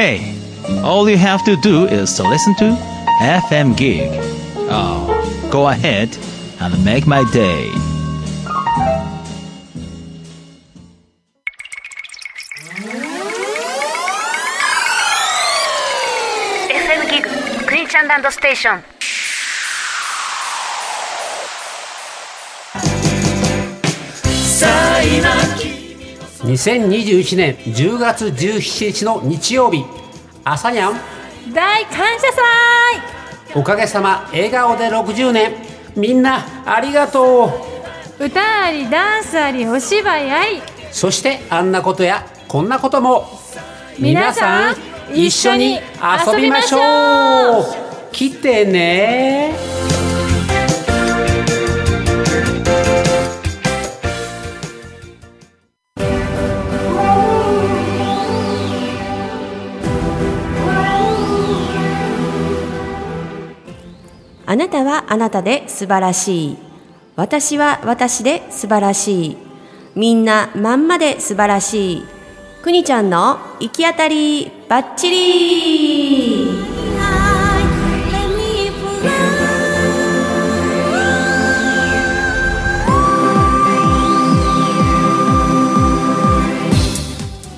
Hey, all you have to do is to listen to FM Gig. Oh, go ahead and make my day. FM Gig, Queen Chandando Station. 災難2021年10月17日の日曜日。朝にゃん。大感謝祭。おかげさま笑顔で60年みんなありがとう。歌ありダンスありお芝居あり。そしてあんなことやこんなことも。皆さん一緒に遊びましょう。来てねなたはあなたで素晴らしい。私は私で素晴らしい。みんなまんまで素晴らしい。くにちゃんの行き当たりばっちり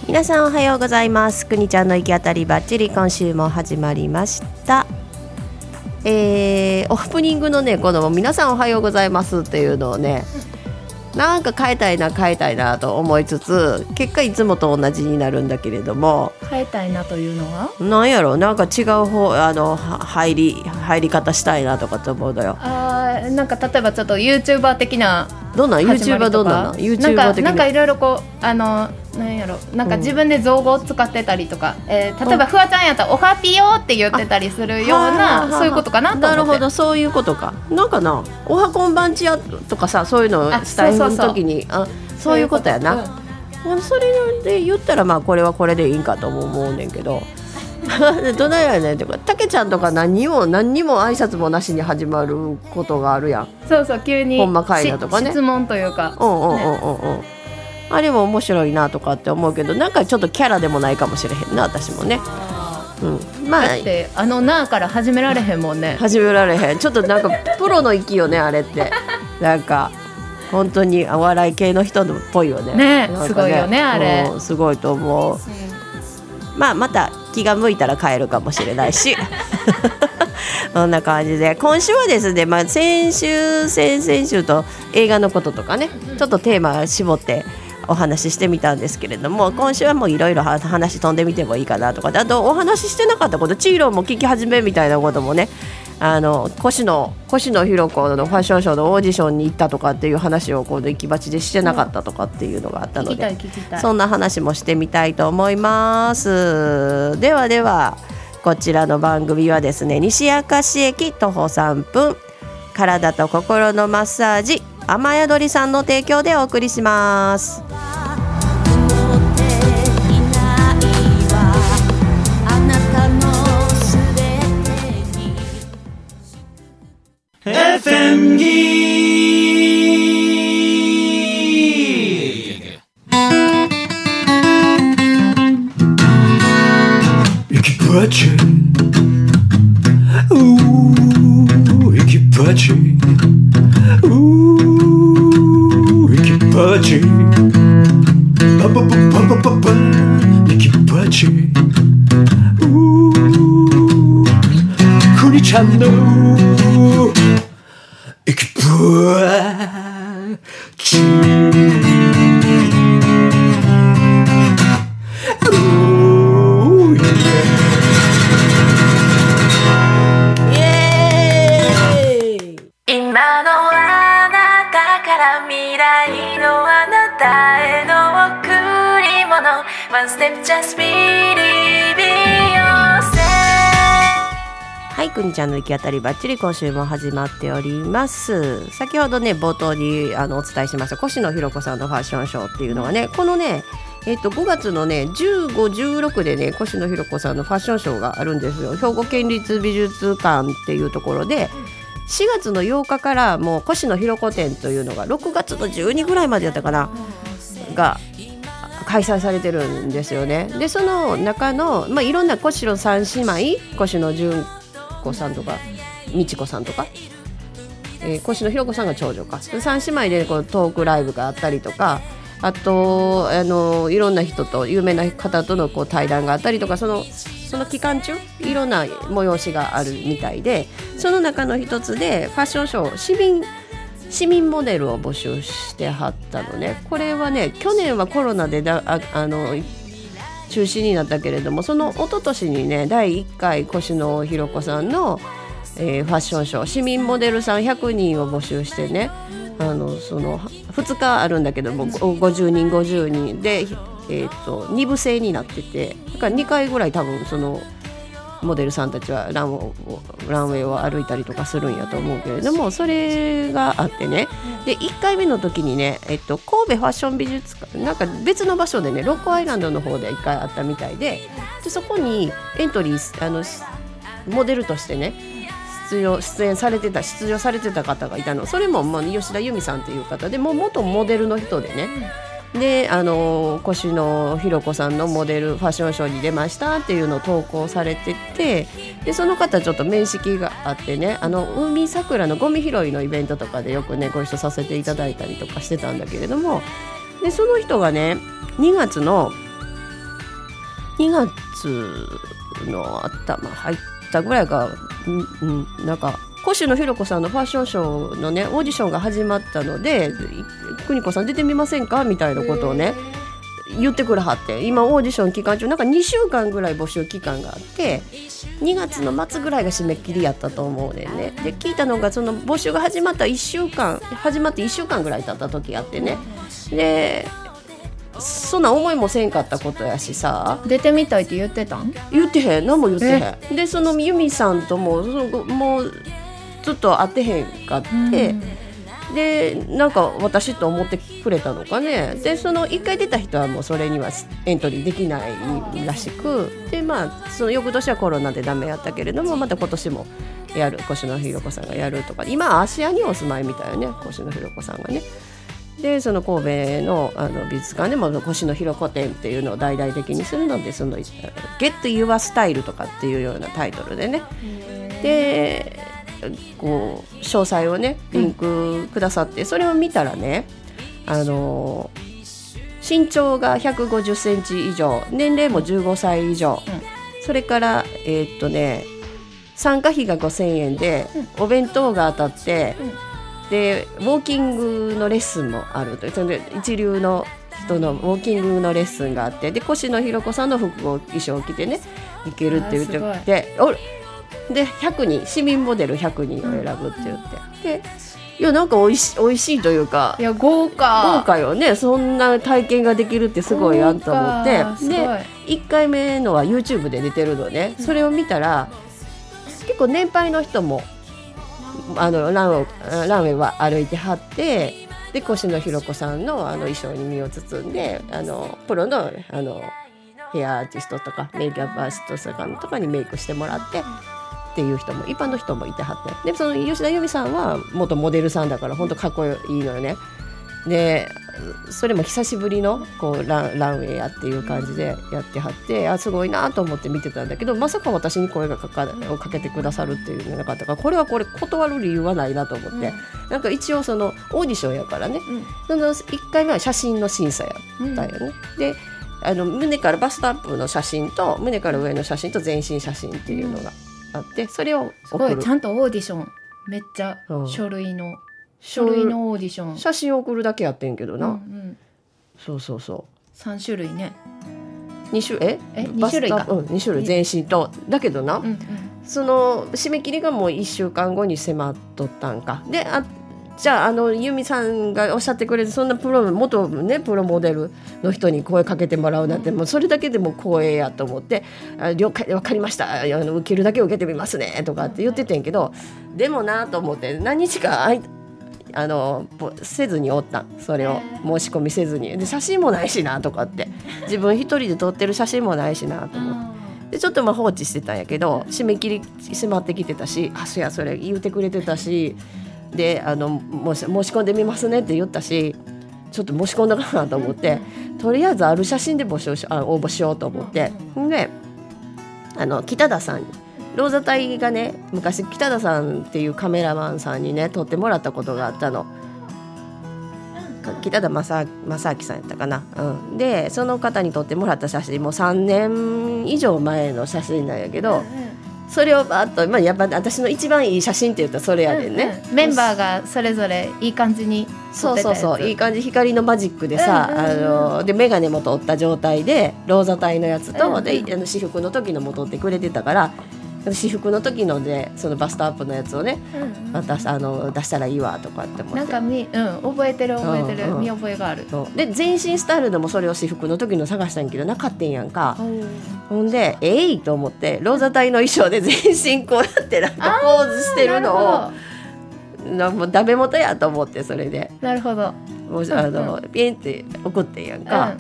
皆さんおはようございますくにちゃんの行き当たりばっちり今週も始まりましたえー、オープニングのねこの「皆さんおはようございます」っていうのをねなんか変えたいな変えたいなと思いつつ結果いつもと同じになるんだけれども変えたいなというのは？なんやろなんか違う方あのは入り入り方したいなとかって思うのよなんか例えばちょっと YouTuber 的などんな？YouTuber どんなの YouTuber なんか的なんかいろいろこうあのなんやろなんか自分で造語を使ってたりとか、えー例えばフワちゃんやったら「おはぴよ」って言ってたりするようなそういうことかなと思って。なるほどそういうことか。なんかな「おはこんばんちや」とかさそういうのあスタイフのそうそうそう。時にあそういうことやな。うん。まあそれで言ったらまあこれはこれでいいんかとも思うねんけど どないやねんって。かたけちゃんとか何にも何にも挨拶もなしに始まることがあるやん。そうそう急にほんまかいなとかね。し質問というか、うんうんうんねうん。うんあれも面白いなとかって思うけどなんかちょっとキャラでもないかもしれへんな私もね。うん。まあだってあの「な」から始められへんもんね。始められへん。ちょっとなんかプロの域よね あれって。なんか本当にお笑い系の人っぽいよね。ねなんかすごいよねあれ。うんすごいと思う、まあまた気が向いたら帰るかもしれないし。そんな感じで。今週はですね、まあ、先週先々週と映画のこととかねちょっとテーマ絞ってお話ししてみたんですけれども今週はもういろいろ話飛んでみてもいいかなとかあとお話ししてなかったことチーローも聞き始めみたいなこともねあの越野越野弘子のファッションショーのオーディションに行ったとかっていう話をこう行き鉢でしてなかったとかっていうのがあったのでそんな話もしてみたいと思います。ではではこちらの番組はですね西明石駅徒歩3分体と心のマッサージ雨宿りさんの提供でお送りします「FM Geek. İki parça. Ooh, iki parça. Uuu, iki parça. pa pa, ba ba ba ba. İki parça. くにちゃんの行き当たりばっちり今週も始まっております。先ほどね冒頭にあのお伝えしました越野弘子さんのファッションショーっていうのがねこのねえっと5月のね15、16でね越野弘子さんのファッションショーがあるんですよ。兵庫県立美術館っていうところで。4月の8日からもう越野弘子展というのが6月の12ぐらいまでやったかなが開催されてるんですよね。でその中の、まあ、いろんな越の三姉妹越野純子さんとか美智子さんとか、えー、越野ひろ子さんが長女か。三姉妹でこうトークライブがあったりとかあとあのいろんな人と有名な方とのこう対談があったりとかそのその期間中いろんな催しがあるみたいでその中の一つでファッションショー市民市民モデルを募集してはったのね。これはね去年はコロナでだああの中止になったけれどもその一昨年にね第1回越野ひろ子さんの、えーファッションショー市民モデルさん100人を募集してねあのその2日あるんだけども50人50人で、えー、と2部制になっててだから2回ぐらい多分そのモデルさんたちはランをランウェイを歩いたりとかするんやと思うけれどもそれがあってね。で1回目の時にね、えっと、神戸ファッション美術館なんか別の場所でねロックアイランドの方で1回あったみたいででそこにエントリーあのモデルとしてね出場出演されてた出場されてた方がいたの。それも、まあ、吉田由美さんっていう方でもう元モデルの人でね、であの越野ひろ子さんのモデルファッションショーに出ましたっていうのを投稿されててでその方ちょっと面識があってねあの海桜のゴミ拾いのイベントとかでよくねご一緒させていただいたりとかしてたんだけれどもでその人がね2月の2月の頭入ったぐらいか、うん、なんか越野ひろ子さんのファッションショーのねオーディションが始まったので「邦子さん出てみませんか?」みたいなことをね言ってくれはって今オーディション期間中なんか2週間ぐらい募集期間があって2月の末ぐらいが締め切りやったと思うねんね。で聞いたのがその募集が始まった1週間始まって1週間ぐらい経った時あってね。でそんな思いもせんかったことやしさ。出てみたいって言ってたん？言ってへん。何も言ってへん。でその由美さんともそのもうずっと会ってへんかって、でなんか私と思ってくれたのかね。でその1回出た人はもうそれにはエントリーできないらしく。でまあその翌年はコロナでダメやったけれどもまた今年もやる越野ひろ子さんがやるとか。今芦屋にお住まいみたいよね。越野ひろ子さんがね。でその神戸のあの美術館でも越野ひろ子展っていうのを大々的にするのでその「Get Your Style」とかっていうようなタイトルでね。でこう詳細をねリンクくださって、それを見たらねあの身長が150センチ以上年齢も15歳以上、それからえーっとね参加費が5000円で、お弁当が当たって、でウォーキングのレッスンもあると。一流の人のウォーキングのレッスンがあってで越野ひろ子さんの服を衣装を着てね行けるって言っておで100人市民モデル100人を選ぶって言って、でいやなんか美味し美味しいというか。いや豪華。豪華よね。そんな体験ができるってすごいやんと思って。で1回目のは YouTube で出てるのね。それを見たら結構年配の人もあのランをランウェイは歩いてはってで越野ひろ子さんのあの衣装に身を包んであのプロのあのヘアアーティストとかメイクアップアーティストさんとかにメイクしてもらってっていう人も一般の人もいてはって。でその吉田由美さんは元モデルさんだから本当かっこいいのよね。でそれも久しぶりのこうランランウェイやっていう感じでやってはってあすごいなと思って見てたんだけどまさか私に声がかかをかけてくださるっていうのがなかったからこれはこれ断る理由はないなと思って、なんか一応そのオーディションやからね、その1回目は写真の審査やったよね。であの胸からバストアップの写真と胸から上の写真と全身写真っていうのがあってそれをすごいちゃんとオーディション。めっちゃうん。書類の書類のオーディション。写真を送るだけやってんけどな、うんうん。そうそうそう。三種類ね。二種え？えバ二種類か。うん、2種類全身と。だけどな、うんうん。その締め切りがもう1週間後に迫っとったんか。であじゃああの由美さんがおっしゃってくれてそんなプロ元ねプロモデルの人に声かけてもらうなんて、もうそれだけでも光栄やと思って「あ了解分かりました。あの受けるだけ受けてみますね」とかって言っててんけどでもなと思って何日かあいあのぼせずにおったんそれを。申し込みせずに。で写真もないしなとかって。自分一人で撮ってる写真もないしなと思って。でちょっとまあ放置してたんやけど締め切り迫ってきてたしあそやそれ言うてくれてたしであの申し込んでみますねって言ったしちょっと申し込んだかなと思って、とりあえずある写真で募集しあ応募しようと思って、んであの北田さんにローザ隊がね昔北田さんっていうカメラマンさんにね撮ってもらったことがあったの。か。北田正正明さんやったかな、うん、でその方に撮ってもらった写真もう3年以上前の写真なんやけど、それをバッと、まあ、やっぱ私の一番いい写真って言ったらそれやでんね、メンバーがそれぞれいい感じにそうそうそう。いい感感じ光のマジックでさ、うんうんうんあので眼鏡も取った状態でローザ体のやつと、うんうんであの私服の時のも取ってくれてたから私服の時のでそのバストアップのやつをね私あの出したらいいわとかって思って。なんかみうん覚えてる覚えてる、うんうん。見覚えがある。で全身スタイルでもそれを私服の時の探したんやけどなかったんやんか。ほんでえいと思ってローザ体の衣装で 全身こうやってなんかポーズしてるのをなもうダメ元やと思ってそれで。なるほど。もうあの、ピンって送ってんやんか、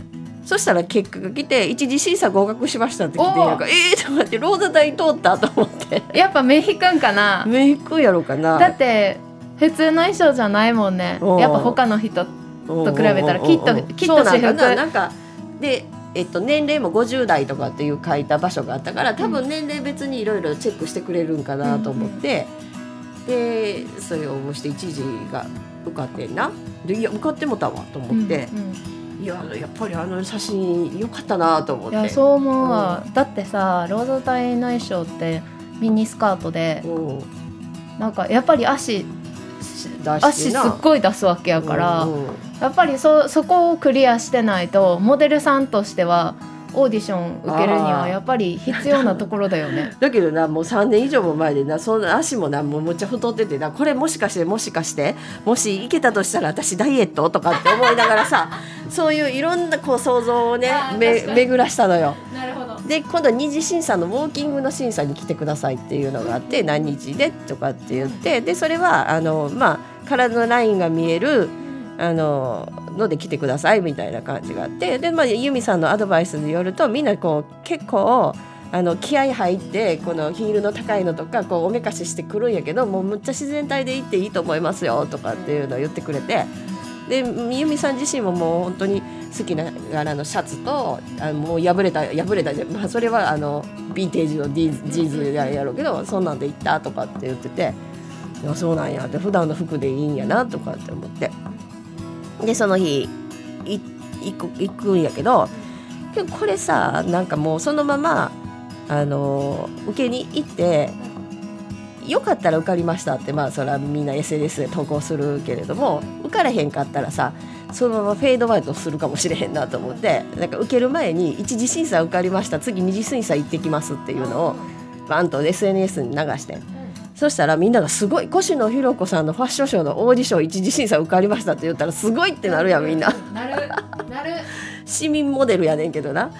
そしたら結果が来て一次審査合格しましたって来てんやんかええー、と思って。ローザ体通ったと思ってやっぱ目引くんかな？メイクやろうかな。だって普通の衣装じゃないもんね。うんやっぱ他の人と比べたらきっときっと私服。なんかでえっと、年齢も50代とかっていう書いた場所があったから多分年齢別にいろいろチェックしてくれるんかなと思って、でそれを応募して一時が受かってんな。でいや受かってもたわと思って、うんうんいややっぱりあの写真良かったなと思って。いやそう思う。わ、だってさローザ隊の衣装ってミニスカートでうん。なんかやっぱり足出足すっごい出すわけやから、うんうん。やっぱりそそこをクリアしてないとモデルさんとしてはオーディション受けるにはやっぱり必要なところだよね。だけどなもう3年以上も前でなそんな足もなもうむっちゃ太っててなこれもしかしてもしかしてもしいけたとしたら私ダイエットとかって思いながらさ そういういろんなこう想像をねめ巡らしたのよ。なるほど。で今度二次審査のウォーキングの審査に来てくださいっていうのがあって何日でとかって言ってでそれはあの、まあ、体のラインが見えるあのので来てくださいみたいな感じがあってで、まあ、ユミさんのアドバイスによるとみんなこう結構あの気合入ってこのヒールの高いのとかこうおめかししてくるんやけどもうむっちゃ自然体で行っていいと思いますよとかっていうのを言ってくれてでユミさん自身ももう本当に好きな柄のシャツとあもう破れた破れたじゃまあ、それはあのヴィンテージのジーズやろうけどそんなんで行ったとかって言ってていやそうなんやって普段の服でいいんやなとかって思って。でその日行くんやけどこれさなんかもうそのままあの受けに行ってよかったら受かりましたってまあそれはみんな SNS で投稿するけれども受からへんかったらさそのままフェードアウトするかもしれへんなと思ってなんか受ける前に一次審査受かりました。次二次審査行ってきますっていうのをバンと SNS に流して。そしたらみんながすごい越野ひろ子さんのファッションショーのオーディション一次審査受かりましたって言ったらすごいってなるやんみんな。なるなる。市民モデルやねんけどな。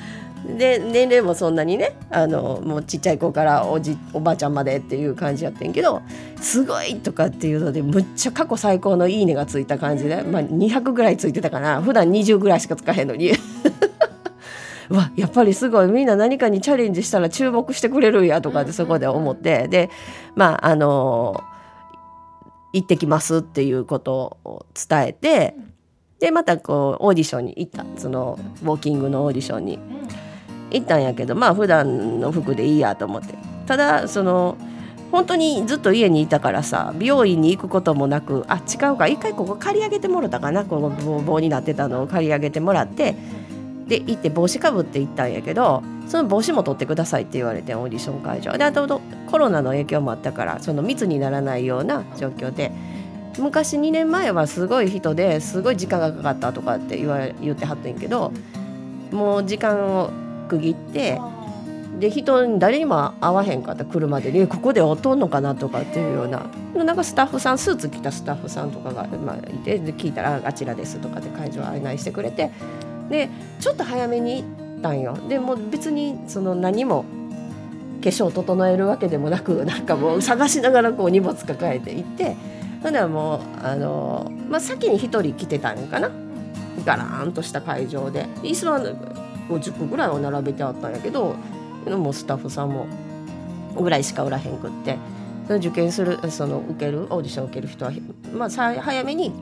で年齢もそんなにねあのもうちっちゃい子からおじおばあちゃんまでっていう感じやってんけどすごいとかっていうのでむっちゃ過去最高の「いいね」がついた感じで、まあ、200ぐらいついてたかな。普段20ぐらいしかつかへんのに。うわやっぱりすごいみんな何かにチャレンジしたら注目してくれるんやとかってそこで思ってでまああの行ってきますっていうことを伝えてでまたこうオーディションに行った。そのウォーキングのオーディションに行ったんやけどまあ普段の服でいいやと思って。ただその本当にずっと家にいたからさ美容院に行くこともなくあ違うか一回ここ借り上げてもらったかなこの棒棒になってたのを借り上げてもらってで行って帽子かぶって行ったんやけどその帽子も取ってくださいって言われてオーディション会場。であとコロナの影響もあったからその密にならないような状況で。昔2年前はすごい人ですごい時間がかかったとかって言わ言ってはったんやけどもう時間を区切ってで人に誰にも会わへんかった車で、ね、ここでおとんのかなとかっていうような。なんかスタッフさんスーツ着たスタッフさんとかが、まあ、いて聞いたらあ「ちらです」とかで会場を案内してくれてでちょっと早めに行ったんよ。でも別にその何も化粧整えるわけでもなく なんかもう探しながらこう荷物抱えて行ってそれではもうあの、まあ、先に一人来てたんかな。ガラーンとした会場で。椅子は50個ぐらいは並べてあったんやけどもうスタッフさんもぐらいしかおらへんくって。受験するその受けるオーディション受ける人は、まあ、早めに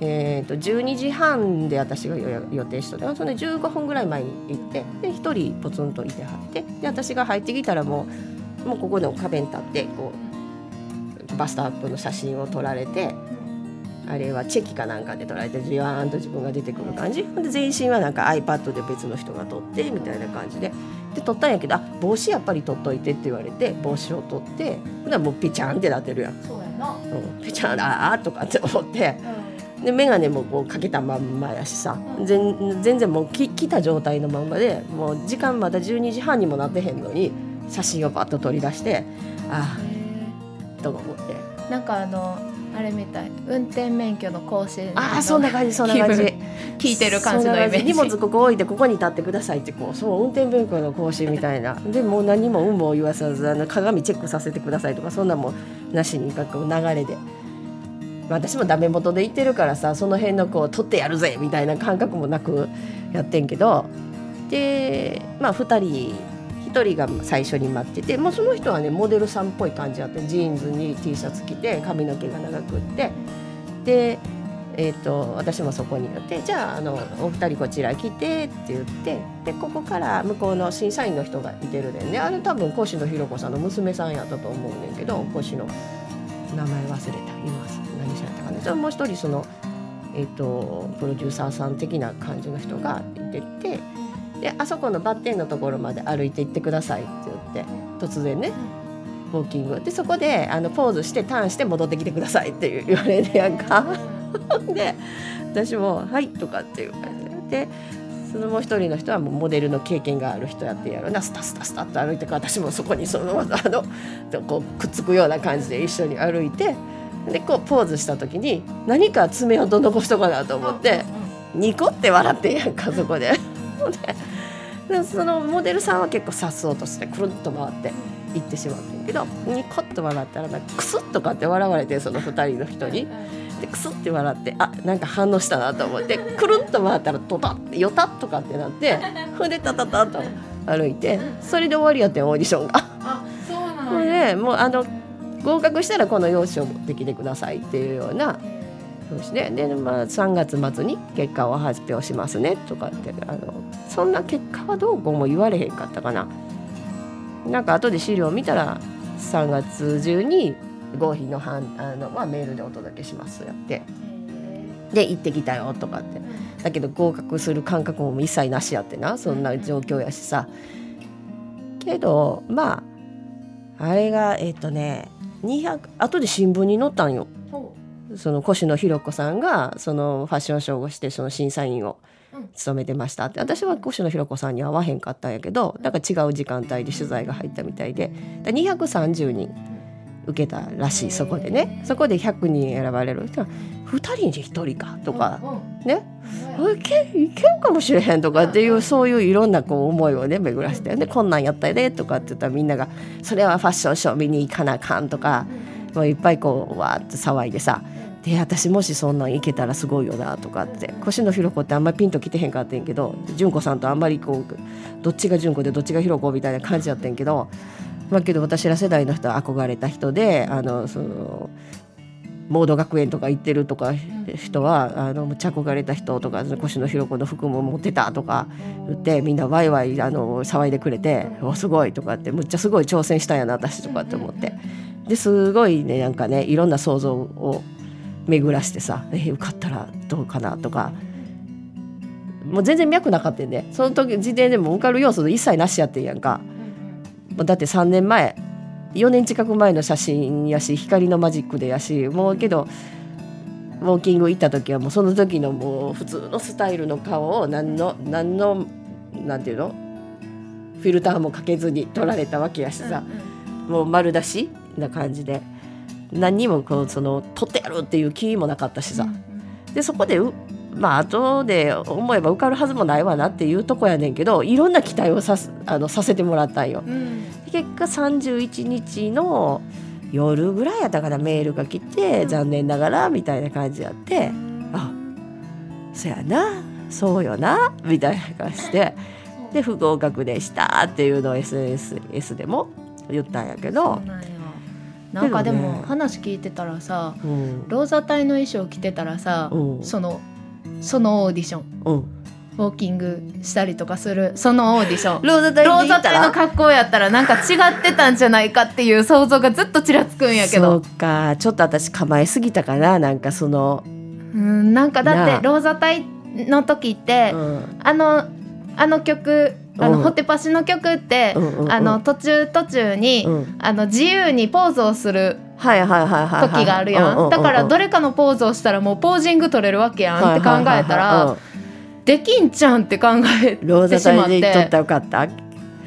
えー、と12時半で私が予予定しとってその15分ぐらい前に行ってで1人ポツンといてはってで私が入ってきたらもうもうここの壁に立ってこうバストアップの写真を撮られて。あれはチェキかなんかで撮られてじわーんと自分が出てくる感じ。で全身はなんか iPad で別の人が撮ってみたいな感じで。で撮ったんやけどあ帽子やっぱり取っといてって言われて帽子を取ってほんならもうピチャンってなってるやん、そうやな。うん、ピチャンとかって思ってで眼鏡もこうかけたまんまやしさ。全全然もうき来た状態のまんまでもう時間まだ12時半にもなってへんのに写真をパッと取り出してああとか思って。なんかあのあれみたい。運転免許の更新ああそんな感じそんな感じ。聞いてる感じのイメージ。荷物ここ置いてここに立ってくださいってこうそう運転免許の更新みたいな。でもう何も有無を言わさずあの鏡チェックさせてくださいとかそんなもんなしにかく流れで。私もダメ元で言ってるからさその辺のこう取ってやるぜみたいな感覚もなくやってんけどでまあ2人1人が最初に待っててもうその人はねモデルさんっぽい感じだってジーンズに T シャツ着て髪の毛が長くって。で、えー、と私もそこに寄ってじゃああのお二人こちら来てって言ってでここから向こうの審査員の人がいてるでね。あれ多分越野弘子さんの娘さんやったと思うねんけど越野名前忘れた。今何しもう一人その、えー、とプロデューサーさん的な感じの人がいててであそこのバッテンのところまで歩いて行ってくださいって言って突然ねウォーキングでそこであのポーズしてターンして戻ってきてくださいって言われるやんか。で私も「はい」とかっていう感じで。そのもう一人の人はもうモデルの経験がある人やってやろうなスタスタスタっと歩いて私もそこにそのあのこうくっつくような感じで一緒に歩いてでこうポーズした時に何か爪痕残しとかなと思ってニコって笑ってんやんかそこで。ででそのモデルさんは結構さっそうとしてくるっと回って行ってしまってんけどニコッと笑ったらなんかクスッとかって笑われてその2人の人に。でクスって笑ってあなんか反応したなと思ってくるっと回ったらトタってヨタッとかってなってほんでタタタッと歩いてそれで終わりやってんオーディションが。あそうなそれでもうあの合格したらこの用紙を持ってきてくださいっていうような表紙でで、まあ、3月末に結果を発表しますねとかってあのそんな結果はどうこうも言われへんかったかな。なんか後で資料見たら3月中に合否の判あの、まあ、メールでお届けしますやって。で行ってきたよとかって。だけど合格する感覚も一切なしやってな。そんな状況やしさ。けどまああれがえっ、とね200後で新聞に載ったんよ。その越野弘子さんがそのファッションショーをしてその審査員を務めてましたって。私は越野弘子さんに会わへんかったんやけどなんか違う時間帯で取材が入ったみたいで。だ230人受けたらしいそこでね。そこで100人選ばれる人は2人に1人かとかね。いけいけるかもしれへんとかっていうそういういろんなこう思いをね巡らしてでこんなんやったよねとかって言ったらみんながそれはファッションショー見に行かなあかんとかもういっぱいこうわーって騒いでさで私もしそんなん行けたらすごいよなとかって越野弘子ってあんまりピンときてへんかってんけど純子さんとあんまりこうどっちが純子でどっちが弘子みたいな感じやってんけどまあけど私ら世代の人は憧れた人であのそのモード学園とか行ってるとか人はあのむっちゃ憧れた人とか越野弘子の服も持ってたとか言ってみんなワイワイあの騒いでくれて「おすごい」とかってむっちゃすごい挑戦したんやな私とかって思ってですごいねなんかねいろんな想像を巡らしてさ「え受かったらどうかな」とか。もう全然脈なかったんでその時時点でも受かる要素一切なしやってんやんか。だって3年前4年近く前の写真やし光のマジックでやしもうけどウォーキング行った時はもうその時のもう普通のスタイルの顔を何の何のなんていうの？フィルターもかけずに撮られたわけやしさ、もう丸出しな感じで。何にもこうその撮ってやるっていう気もなかったしさ、でそこでうまあ後で思えば受かるはずもないわなっていうとこやねんけどいろんな期待をさすあのさせてもらったんよ。結果31日の夜ぐらいやったからメールが来て、残念ながらみたいな感じやってあそやなそうよなみたいな感じでで不合格でしたっていうのを SNS でも言ったんやけど。なんかでも話聞いてたらさうん。ローザ隊の衣装着てたらさ、うん。そのそのオーディション。うん。ウォーキングしたりとかする。そのオーディション。ローザ隊の格好やったらなんか違ってたんじゃないかっていう想像がずっとちらつくんやけど。そうか。ちょっと私構えすぎたかな。なんかその、うんなんかだってローザ隊の時って、うん。あのあの曲あの、うんホテパシの曲って、うんうんうん。あの途中途中に、うん。あの自由にポーズをするはいはいはいはいはい。時があるやん。だからどれかのポーズをしたらもうポージング取れるわけやんって考えたらできんちゃんって考えてしまってらよかった？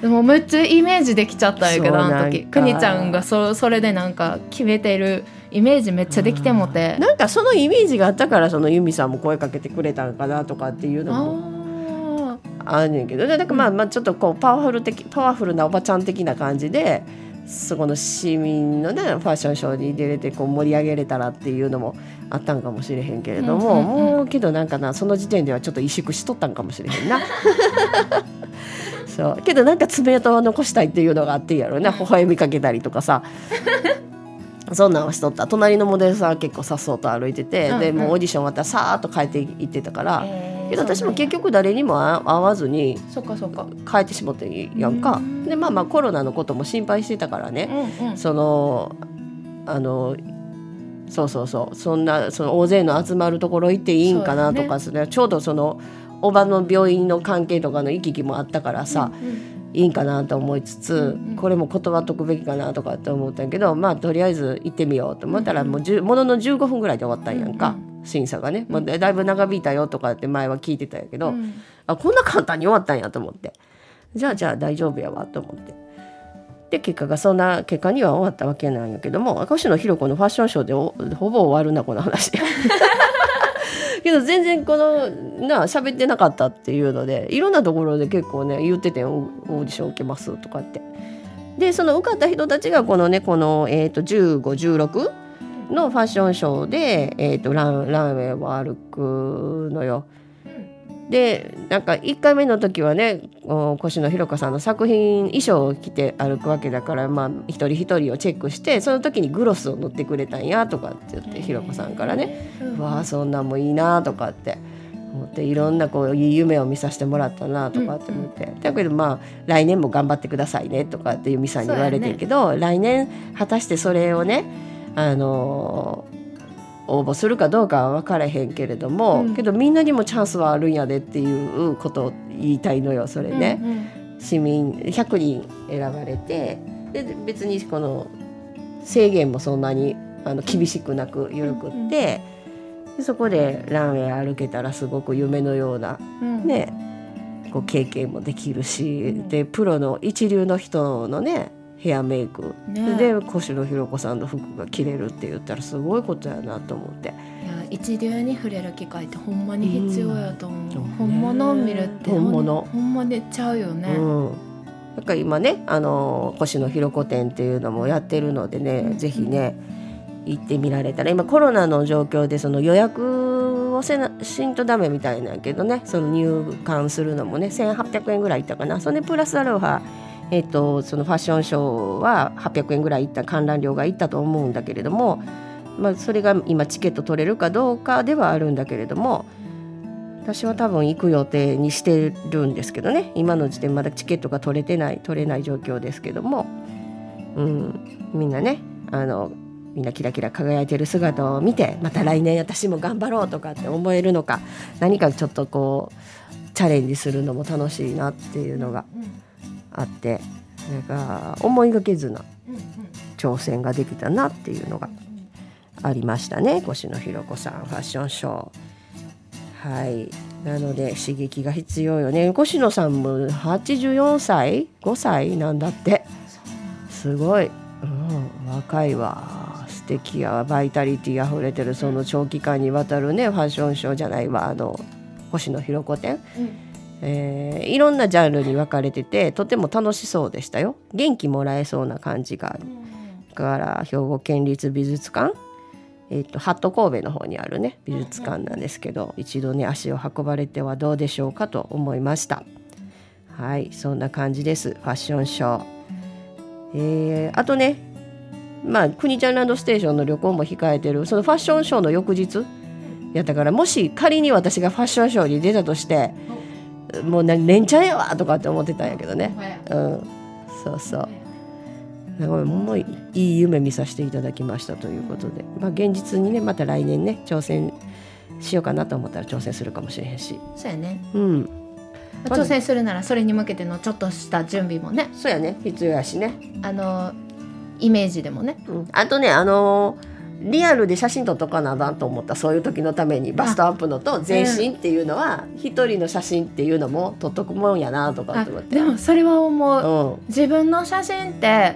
でもめっちゃイメージできちゃったんやけどあの時。くにちゃんがそそれでなんか決めてるイメージめっちゃできてもて。なんかそのイメージがあったからそのユミさんも声かけてくれたんかなとかっていうのあもー。あんねんけど。ねだからまあまあちょっとこうパワフル的パワフルなおばちゃん的な感じでそこの市民のねファッションショーに出れてこう盛り上げれたらっていうのもあったんかもしれへんけれども、うんうんうん。もうけどなんかなその時点ではちょっと萎縮しとったんかもしれへんな。そう。けどなんか爪痕は残したいっていうのがあってんやろね微笑みかけたりとかさそんなんはしとった。隣のモデルさんは結構さっそうと歩いてて、うんでもうオーディション終わったらさーっと帰っていってたから、えー。けど私も結局局誰にも会わずにそっかそっか。帰ってしまってんやんか。うん。でまあまあコロナのことも心配してたからね、うんうん。そのあのそうそうそう。そんなその大勢の集まるところ行っていいんかなとかそれはちょうどそのおばの病院の関係とかの行き来もあったからさ、いいんかなと思いつつ、これも断っとくべきかなとかって思ったんやけどまあとりあえず行ってみようと思ったらもう10ものの15分ぐらいで終わったんやんか、審査がね、まあ、だだいぶ長引いたよとかって前は聞いてたんやけど、うん。あこんな簡単に終わったんやと思って。じゃあじゃあ大丈夫やわと思って。で結果がそんな結果には終わったわけなんやけども赤星野ひろ子のファッションショーでおほぼ終わるなこの話 けど全然このな喋ってなかったっていうのでいろんなところで結構ね言っててオーディション受けますとかってでその受かった人たちがこのねこの、えー、と1516のファッションショーで、えー、とランランウェイを歩くのよ。でなんか1回目の時はねお越野ひろ子さんの作品衣装を着て歩くわけだから、まあ、一人一人をチェックしてその時にグロスを塗ってくれたんやとかって言ってひろ子さんからね「わあそんなんもいいな」とかって。思っていろんなこういい夢を見させてもらったなとかって思って、だけどまあ来年も頑張ってくださいねとかって由美さんに言われてるけど、来年果たしてそれをねあのー応募するかどうかは分からへんけれども、うん。けどみんなにもチャンスはあるんやでっていうことを言いたいのよそれね。市民100人選ばれてで別にこの制限もそんなにあの厳しくなく緩くって、でそこでランウェイ歩けたらすごく夢のようなうん。ねこう経験もできるし、でプロの一流の人のねヘアメイク、ね。で越野ひろ子さんの服が着れるって言ったらすごいことやなと思って。いや一流に触れる機会ってほんまに必要やと思う、うん。本物を見るって本物。ほんまでちゃうよね、うん、だから今ねあの越野ひろ子展っていうのもやってるのでね、うんぜひね行ってみられたら今コロナの状況でその予約をせなしんとダメみたいなんやけどねその入館するのもね1800円ぐらいいったかな。それでプラスアルファえっとそのファッションショーは800円ぐらいいった観覧料がいったと思うんだけれども、まあ、それが今チケット取れるかどうかではあるんだけれども私は多分行く予定にしてるんですけどね。今の時点まだチケットが取れてない取れない状況ですけども、うん、みんなねあのみんなキラキラ輝いてる姿を見てまた来年私も頑張ろうとかって思えるのか何かちょっとこうチャレンジするのも楽しいなっていうのが。あってなんか思いがけずな挑戦ができたなっていうのがありましたね越野ひろ子さんファッションショー。はい。なので刺激が必要よね。越野さんも84歳？5歳？なんだって。すごい、うん、若いわ。素敵や。バイタリティあふれてる。その長期間にわたるねファッションショーじゃないわ。あの星野ひろ子展、えーいろんなジャンルに分かれててとても楽しそうでしたよ。元気もらえそうな感じがある。だから兵庫県立美術館。えっとハット神戸の方にあるね美術館なんですけど一度ね足を運ばれてはどうでしょうかと思いました。はいそんな感じです。ファッションショー。えーあとねまあ国ちゃんランドステーションの旅行も控えてるそのファッションショーの翌日やったからもし仮に私がファッションショーに出たとしてもう何連チャンやわとかって思ってたんやけどね。うん。そうそう。もういい夢見させていただきましたということで、まあ、現実にねまた来年ね挑戦しようかなと思ったら挑戦するかもしれへんし。そうやね。うん。挑戦するならそれに向けてのちょっとした準備もね。そうやね。必要やしね。あのイメージでもね。うん。あとねあのーリアルで写真撮っとかなあかんと思ったそういう時のためにバストアップのと全身っていうのは一人の写真っていうのも撮っとくもんやなとかあって。思ってでもそれは思う。う自分の写真って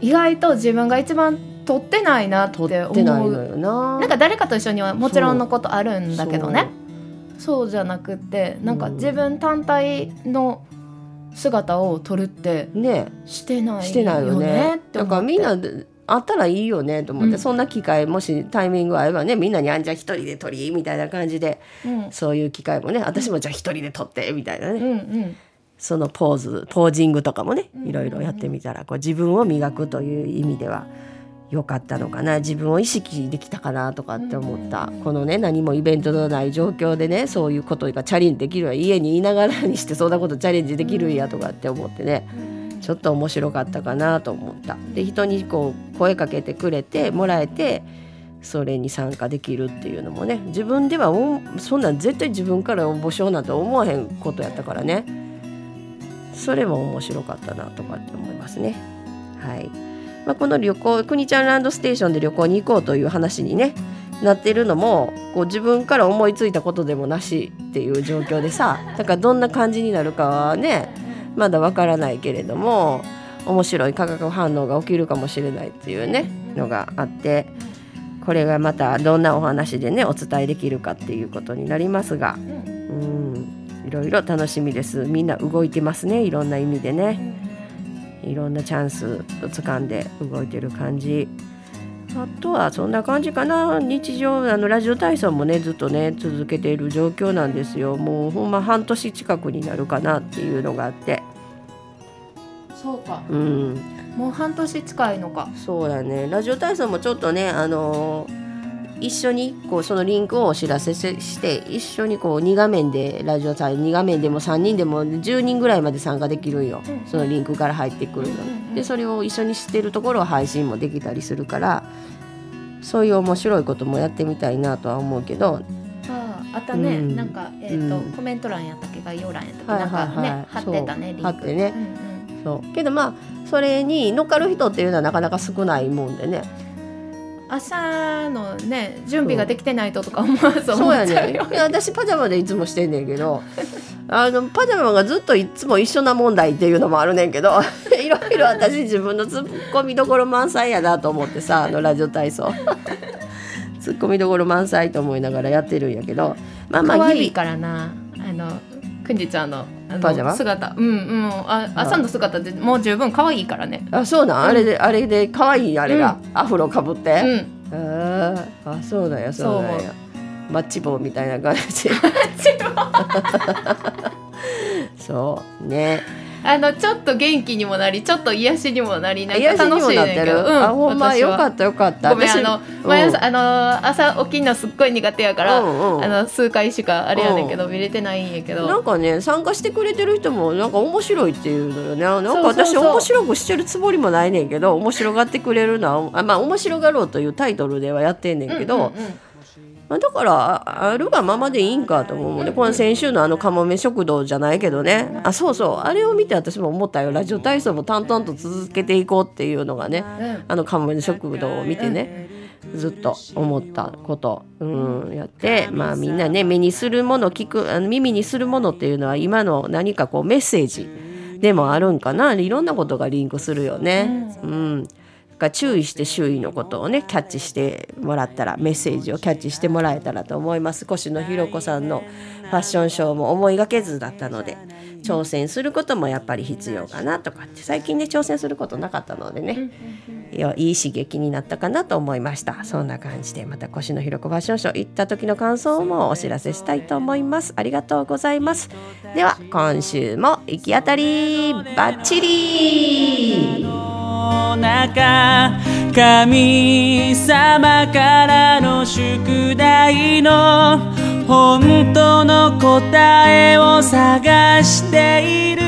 意外と自分が一番撮ってないなって撮思う。ってなんか誰かと一緒にはもちろんのことあるんだけどね。そう。じゃなくってなんかうん。自分単体の姿を撮るってね。してないしてないよね。だからみんなであったらいいよねと思って、うん。そんな機会もしタイミング合えばねみんなにあんじゃあ一人で撮りみたいな感じでうん。そういう機会もね私もじゃあ一人で撮ってみたいなね、うんうん。そのポーズポージングとかもねいろいろやってみたらこう自分を磨くという意味では良かったのかな自分を意識できたかなとかって思った。このね何もイベントのない状況でねそういうことがチャレンジできるわ。家にいながらにしてそんなことチャレンジできるんやとかって思ってねちょっと面白かったかなと思った。で人にこう声かけてくれてもらえてそれに参加できるっていうのもね自分ではそんなん絶対自分から応募集なんて思わへんことやったからねそれも面白かったなとかって思いますね。はいまあ、この旅行国ちゃんランドステーションで旅行に行こうという話にねなってるのもこう自分から思いついたことでもなしっていう状況でさだからどんな感じになるかはねまだわからないけれども面白い化学反応が起きるかもしれないっていうねのがあってこれがまたどんなお話でねお伝えできるかっていうことになりますがうんいろいろ楽しみです。みんな動いてますねいろんな意味でね。いろんなチャンスを掴んで動いてる感じ。あとはそんな感じかな。日常あのラジオ体操もねずっとね続けている状況なんですよ。もうほんま半年近くになるかなっていうのがあって。そうか。うん。もう半年近いのか。そうやね。ラジオ体操もちょっとねあのー一緒にこうそのリンクをお知らせしして一緒にこう2画面でラジオ体2画面でも3人でも10人ぐらいまで参加できるんよ、うん。そのリンクから入ってくるの、うんうんでそれを一緒にしてるところを配信もできたりするからそういう面白いこともやってみたいなとは思うけど。あったね、うん。なんかえっ、と、うん。コメント欄やったっけ？概要欄やったっけ、はいはいはい。なんかね貼ってたねリンク。貼ってね。うんうん。そう。けどまあそれに乗っかる人っていうのはなかなか少ないもんでね。朝のね準備ができてないととか思わずそう思やね。っちゃうよいや私パジャマでいつもしてんねんけど あのパジャマがずっといつも一緒な問題っていうのもあるねんけど いろいろ私自分のツッコミどころ満載やなと思ってさあのラジオ体操。ツッコミどころ満載と思いながらやってるんやけどまあまあ可愛いからな。あのくんじちゃんのパジャマ？姿。うんうんあ朝の姿でもう十分可愛いからね。あそうなん、あれであれで可愛いあれが、アフロかぶって、うん。あそうなんやそうなんそうやマッチ棒みたいな感じ。そうね。あのちょっと元気にもなりちょっと癒しにもなりなんか楽しいもなってる、ねんけど、うん、あほんまよかったよかった。私ごめんあのうん。毎朝、あの朝起きんのすっごい苦手やから、うんうん。あの数回しかあれやねんけど、見れてないんやけど。なんかね参加してくれてる人もなんか面白いっていうのよね。なんか私面白くしてるつもりもないねんけど面白がってくれるのはあまあ面白がろうというタイトルではやってんねんけど、うんうんうんまあ、だからああるがままでいいんかと思うもんね。この先週のあのかもめ食堂じゃないけどね。あそうそう。あれを見て私も思ったよ。ラジオ体操も淡々と続けていこうっていうのがねうん。あのかもめ食堂を見てねずっと思ったこと、うん、やってまあみんなね目にするもの聞くあの耳にするものっていうのは今の何かこうメッセージでもあるんかな。いろんなことがリンクするよね。うんだから注意して周囲のことをねキャッチしてもらったらメッセージをキャッチしてもらえたらと思います。越野ひろ子さんのファッションショーも思いがけずだったので挑戦することもやっぱり必要かなとかって最近ね挑戦することなかったのでねいやいい刺激になったかなと思いました。そんな感じでまた越野ひろ子ファッションショー行った時の感想もお知らせしたいと思います。ありがとうございます。では今週も行き当たりバッチリ。の中神様からの宿題の本当の答えを探している。